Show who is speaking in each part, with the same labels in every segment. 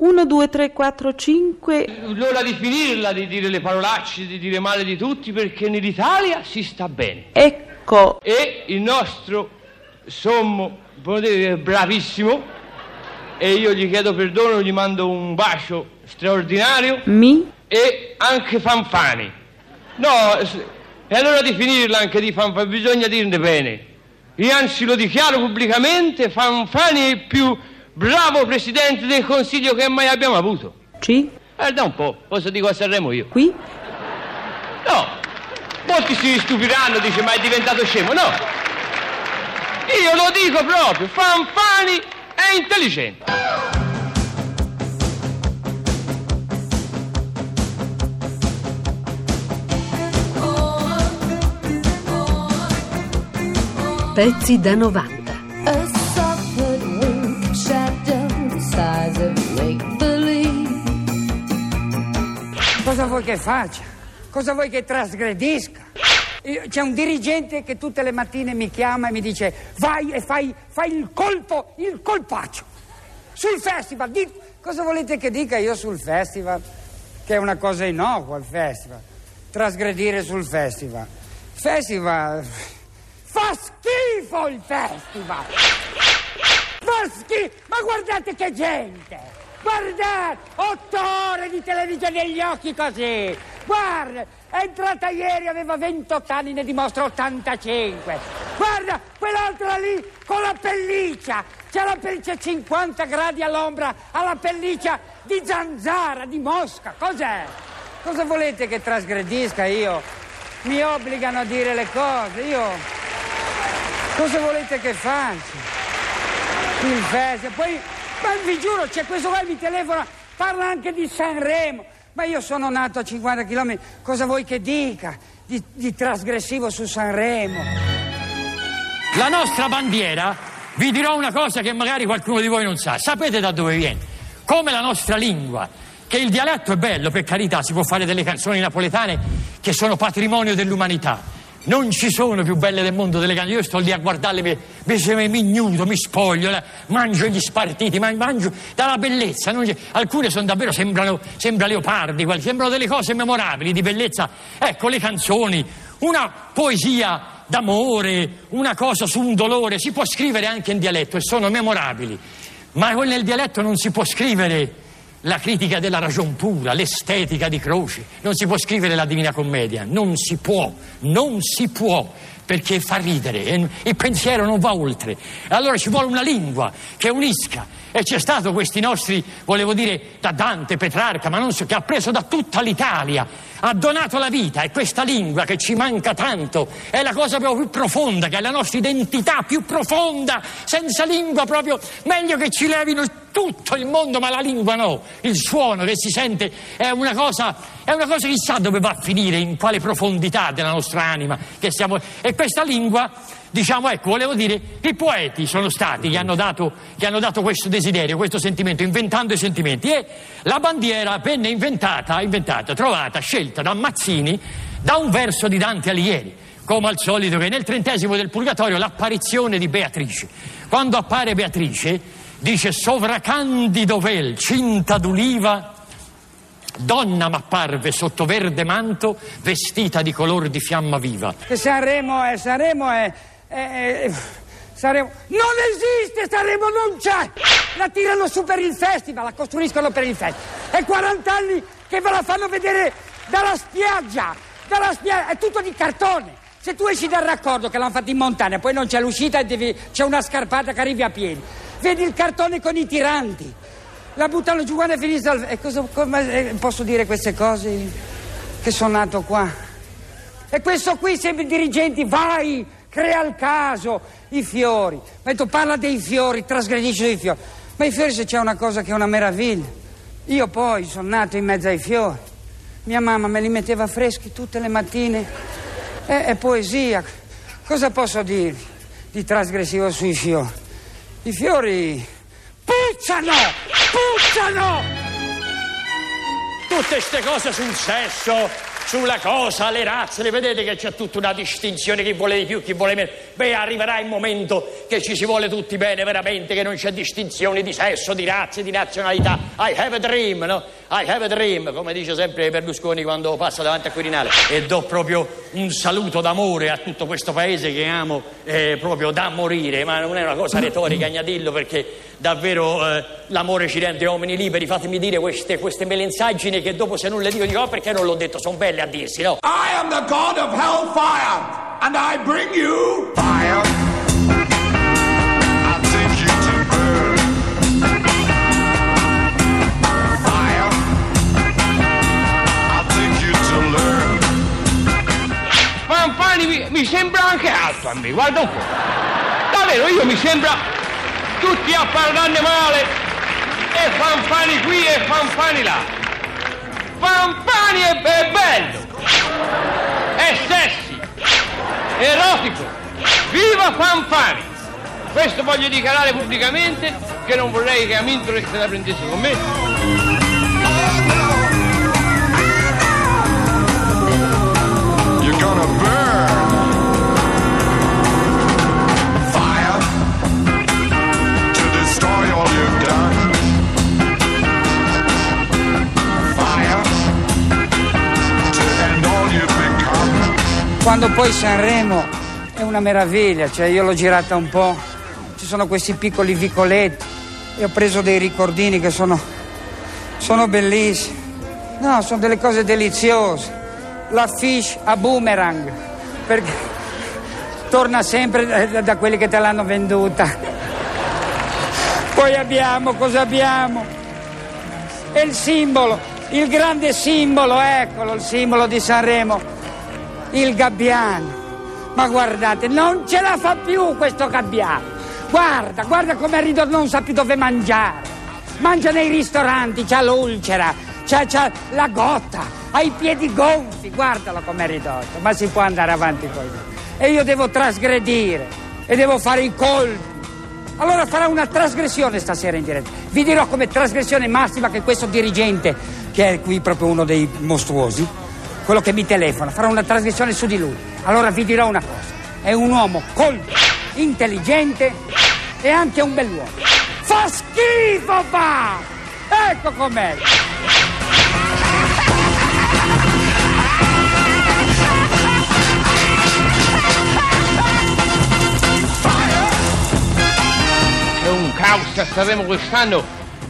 Speaker 1: 1, 2, 3, 4, 5.
Speaker 2: L'ora di finirla di dire le parolacce, di dire male di tutti, perché nell'Italia si sta bene.
Speaker 1: Ecco,
Speaker 2: E il nostro sommo, dire, bravissimo, e io gli chiedo perdono, gli mando un bacio straordinario,
Speaker 1: mi,
Speaker 2: e anche Fanfani. No, è l'ora di finirla anche di Fanfani, bisogna dirne bene. Io anzi lo dichiaro pubblicamente, Fanfani è più bravo presidente del Consiglio che mai abbiamo avuto.
Speaker 1: C,
Speaker 2: Guarda un po', cosa dico a Sanremo io?
Speaker 1: qui,
Speaker 2: No, molti si stupiranno, dice ma è diventato scemo, no. Io lo dico proprio, Fanfani è intelligente.
Speaker 3: Pezzi da 90.
Speaker 4: Che faccia? Cosa vuoi che trasgredisca? Io- C'è un dirigente che tutte le mattine mi chiama e mi dice vai e fai, fai il colpo, il colpaccio. Sul festival, di- cosa volete che dica io sul festival? Che è una cosa innocua il festival. Trasgredire sul festival. Festival... Fa schifo il festival! Fa schifo! Ma guardate che gente! Guardate! Otto ore di televisione negli occhi così! Guarda! È entrata ieri, aveva 28 anni, ne dimostra 85! Guarda! Quell'altra lì con la pelliccia! C'è la pelliccia 50 gradi all'ombra, ha la pelliccia di zanzara, di mosca! Cos'è? Cosa volete che trasgredisca io? Mi obbligano a dire le cose, io... Cosa volete che faccia? Il festival. Poi, ma vi giuro, c'è questo qua che mi telefona, parla anche di Sanremo. Ma io sono nato a 50 km, cosa vuoi che dica di, di trasgressivo su Sanremo?
Speaker 5: La nostra bandiera, vi dirò una cosa che magari qualcuno di voi non sa. Sapete da dove viene? Come la nostra lingua, che il dialetto è bello, per carità, si può fare delle canzoni napoletane che sono patrimonio dell'umanità. Non ci sono più belle del mondo delle canzoni. Io sto lì a guardarle, mi, mi, mi ignudo, mi spoglio, mangio gli spartiti, ma- mangio dalla bellezza. alcune sono davvero, sembrano, sembra leopardi, sembrano delle cose memorabili di bellezza. Ecco, le canzoni, una poesia d'amore, una cosa su un dolore, si può scrivere anche in dialetto e sono memorabili. Ma nel dialetto non si può scrivere la critica della ragion pura, l'estetica di Croce, non si può scrivere la Divina Commedia, non si può, non si può, perché fa ridere, il pensiero non va oltre. Allora ci vuole una lingua che unisca. E c'è stato questi nostri, volevo dire, da Dante, Petrarca, ma non so, che ha preso da tutta l'Italia, ha donato la vita e questa lingua che ci manca tanto è la cosa proprio più profonda, che è la nostra identità più profonda. Senza lingua proprio meglio che ci levino tutto il mondo, ma la lingua no. Il suono che si sente è una cosa, è una cosa chissà dove va a finire, in quale profondità della nostra anima che stiamo. E questa lingua, diciamo, ecco, volevo dire, i poeti sono stati che hanno dato, che hanno dato questo desiderio, questo sentimento, inventando i sentimenti. E la bandiera venne inventata, inventata, trovata, scelta da Mazzini da un verso di Dante Alighieri come al solito che nel trentesimo del Purgatorio l'apparizione di Beatrice. Quando appare Beatrice dice sovracandido vel, cinta d'uliva, donna m'apparve sotto verde manto, vestita di color di fiamma viva.
Speaker 4: Sanremo è, Sanremo è, è- è- Sanremo... Non esiste, Sanremo non c'è! La tirano su per il festival, la costruiscono per il festival. È 40 anni che ve la fanno vedere dalla spiaggia, dalla spiaggia, è tutto di cartone. Se tu esci dal raccordo che l'hanno fatto in montagna, poi non c'è l'uscita e devi- c'è una scarpata che arrivi a piedi. Vedi il cartone con i tiranti. La buttano giù quando è finita. E cosa, come eh, posso dire queste cose? Che sono nato qua. E questo qui sempre dirigenti, vai, crea il caso, i fiori. Ma tu parla dei fiori, trasgredisce dei fiori. Ma i fiori se c'è una cosa che è una meraviglia. Io poi sono nato in mezzo ai fiori. Mia mamma me li metteva freschi tutte le mattine. È, è poesia. Cosa posso dirvi di trasgressivo sui fiori? I fiori puzzano! Puzzano!
Speaker 5: Tutte queste cose sul sesso, sulla cosa, le razze, le vedete che c'è tutta una distinzione, chi vuole di più, chi vuole meno. Beh, arriverà il momento che ci si vuole tutti bene, veramente, che non c'è distinzione di sesso, di razze, di nazionalità. I have a dream, no? I have a dream, come dice sempre Berlusconi quando passa davanti al Quirinale. E do proprio un saluto d'amore a tutto questo paese che amo eh, proprio da morire, ma non è una cosa retorica, Agnadillo, perché davvero eh, l'amore ci rende uomini liberi. Fatemi dire queste, queste melenzaggini che dopo se non le dico dico "Oh, perché non l'ho detto, sono belle a dirsi, no?
Speaker 6: I am the god of hellfire, and I bring you fire. I'll take you to burn. Fire. I'll take you to learn.
Speaker 2: Fanfani mi, mi sembra anche alto a me, guarda un po'. Davvero, io mi sembra tutti a parlarne male. E Fanfani qui e Fanfani là. Fanfani è, bello. È. È erotico. Viva Fanfani! Questo voglio dichiarare pubblicamente che non vorrei che Amintore se la prendesse con me.
Speaker 4: Quando poi Sanremo è una meraviglia, cioè io l'ho girata un po', ci sono questi piccoli vicoletti e ho preso dei ricordini che sono, sono bellissimi. No, sono delle cose deliziose. La fish a boomerang, perché torna sempre da, da quelli che te l'hanno venduta. Poi abbiamo, cosa abbiamo? E il simbolo, il grande simbolo, eccolo, il simbolo di Sanremo il gabbiano. Ma guardate, non ce la fa più questo gabbiano. Guarda, guarda come ridotto, non sa più dove mangiare. Mangia nei ristoranti, c'ha l'ulcera, c'ha, c'ha la gotta, ha i piedi gonfi, guardalo com'è ridotto. Ma si può andare avanti così. E io devo trasgredire e devo fare i colpi. Allora farà una trasgressione stasera in diretta. Vi dirò come trasgressione massima che questo dirigente, che è qui proprio uno dei mostruosi, quello che mi telefona, farà una trasgressione su di lui. Allora vi dirò una cosa. È un uomo colto, intelligente e anche un bell'uomo. Fa schifo, va! Ecco com'è.
Speaker 2: È un caos a Sanremo quest'anno,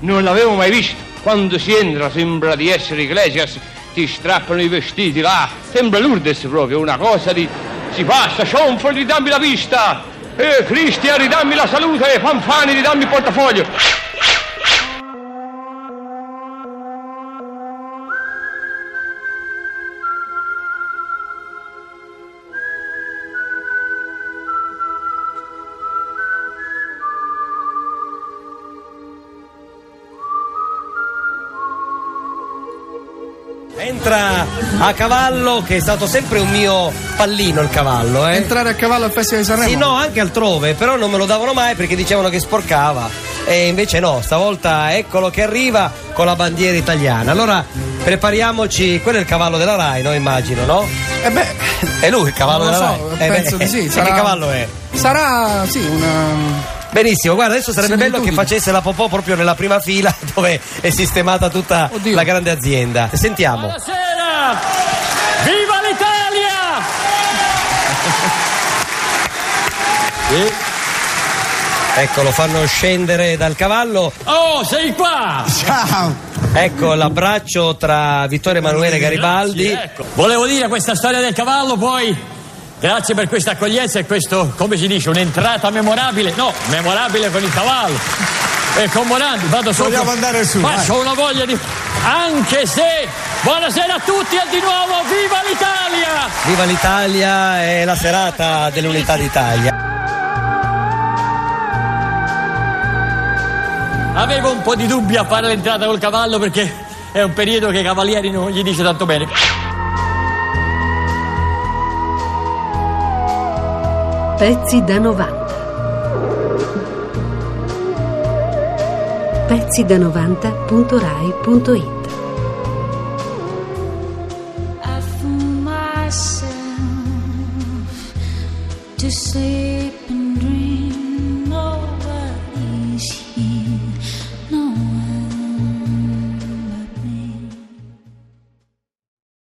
Speaker 2: non l'avevo mai visto. Quando si entra sembra di essere Iglesias, ti strappano i vestiti là, sembra Lourdes proprio, una cosa di... Si passa, Cionfo, ridammi la vista! E Cristian, ridammi la salute! Fanfani, ridammi il portafoglio!
Speaker 7: Entra a cavallo, che è stato sempre un mio pallino il cavallo, eh.
Speaker 8: Entrare a cavallo al Festival di Sanremo?
Speaker 7: Sì, no, anche altrove, però non me lo davano mai perché dicevano che sporcava. E invece no, stavolta eccolo che arriva con la bandiera italiana. Allora prepariamoci, quello è il cavallo della Rai, no? Immagino, no?
Speaker 8: Eh beh,
Speaker 7: È lui il cavallo della
Speaker 8: so,
Speaker 7: Rai? Eh
Speaker 8: penso
Speaker 7: beh,
Speaker 8: di sì,
Speaker 7: e
Speaker 8: sarà-
Speaker 7: Che cavallo è?
Speaker 8: sarà sì una.
Speaker 7: Benissimo, guarda, adesso sarebbe bello che facesse la popò proprio nella prima fila dove è sistemata tutta
Speaker 8: Oddio.
Speaker 7: la grande azienda. Sentiamo.
Speaker 5: Buonasera! Viva l'Italia!
Speaker 7: Ecco, lo fanno scendere dal cavallo.
Speaker 5: Oh, sei qua!
Speaker 8: Ciao!
Speaker 7: Ecco l'abbraccio tra Vittorio Emanuele Garibaldi.
Speaker 5: Grazie, ecco. Volevo dire questa storia del cavallo, poi grazie per questa accoglienza e questo, come si dice, un'entrata memorabile. No, memorabile con il cavallo. E con Morandi, vado sopra.
Speaker 8: Vogliamo andare su,
Speaker 5: Faccio una voglia di. Anche se. Buonasera a tutti e di nuovo viva l'Italia!
Speaker 7: Viva l'Italia è la serata dell'Unità d'Italia.
Speaker 5: Avevo un po' di dubbi a fare l'entrata col cavallo perché è un periodo che ai cavalieri non gli dice tanto bene.
Speaker 3: Pezzi da 90. Pezzi da 90.rai.it
Speaker 1: To sleep.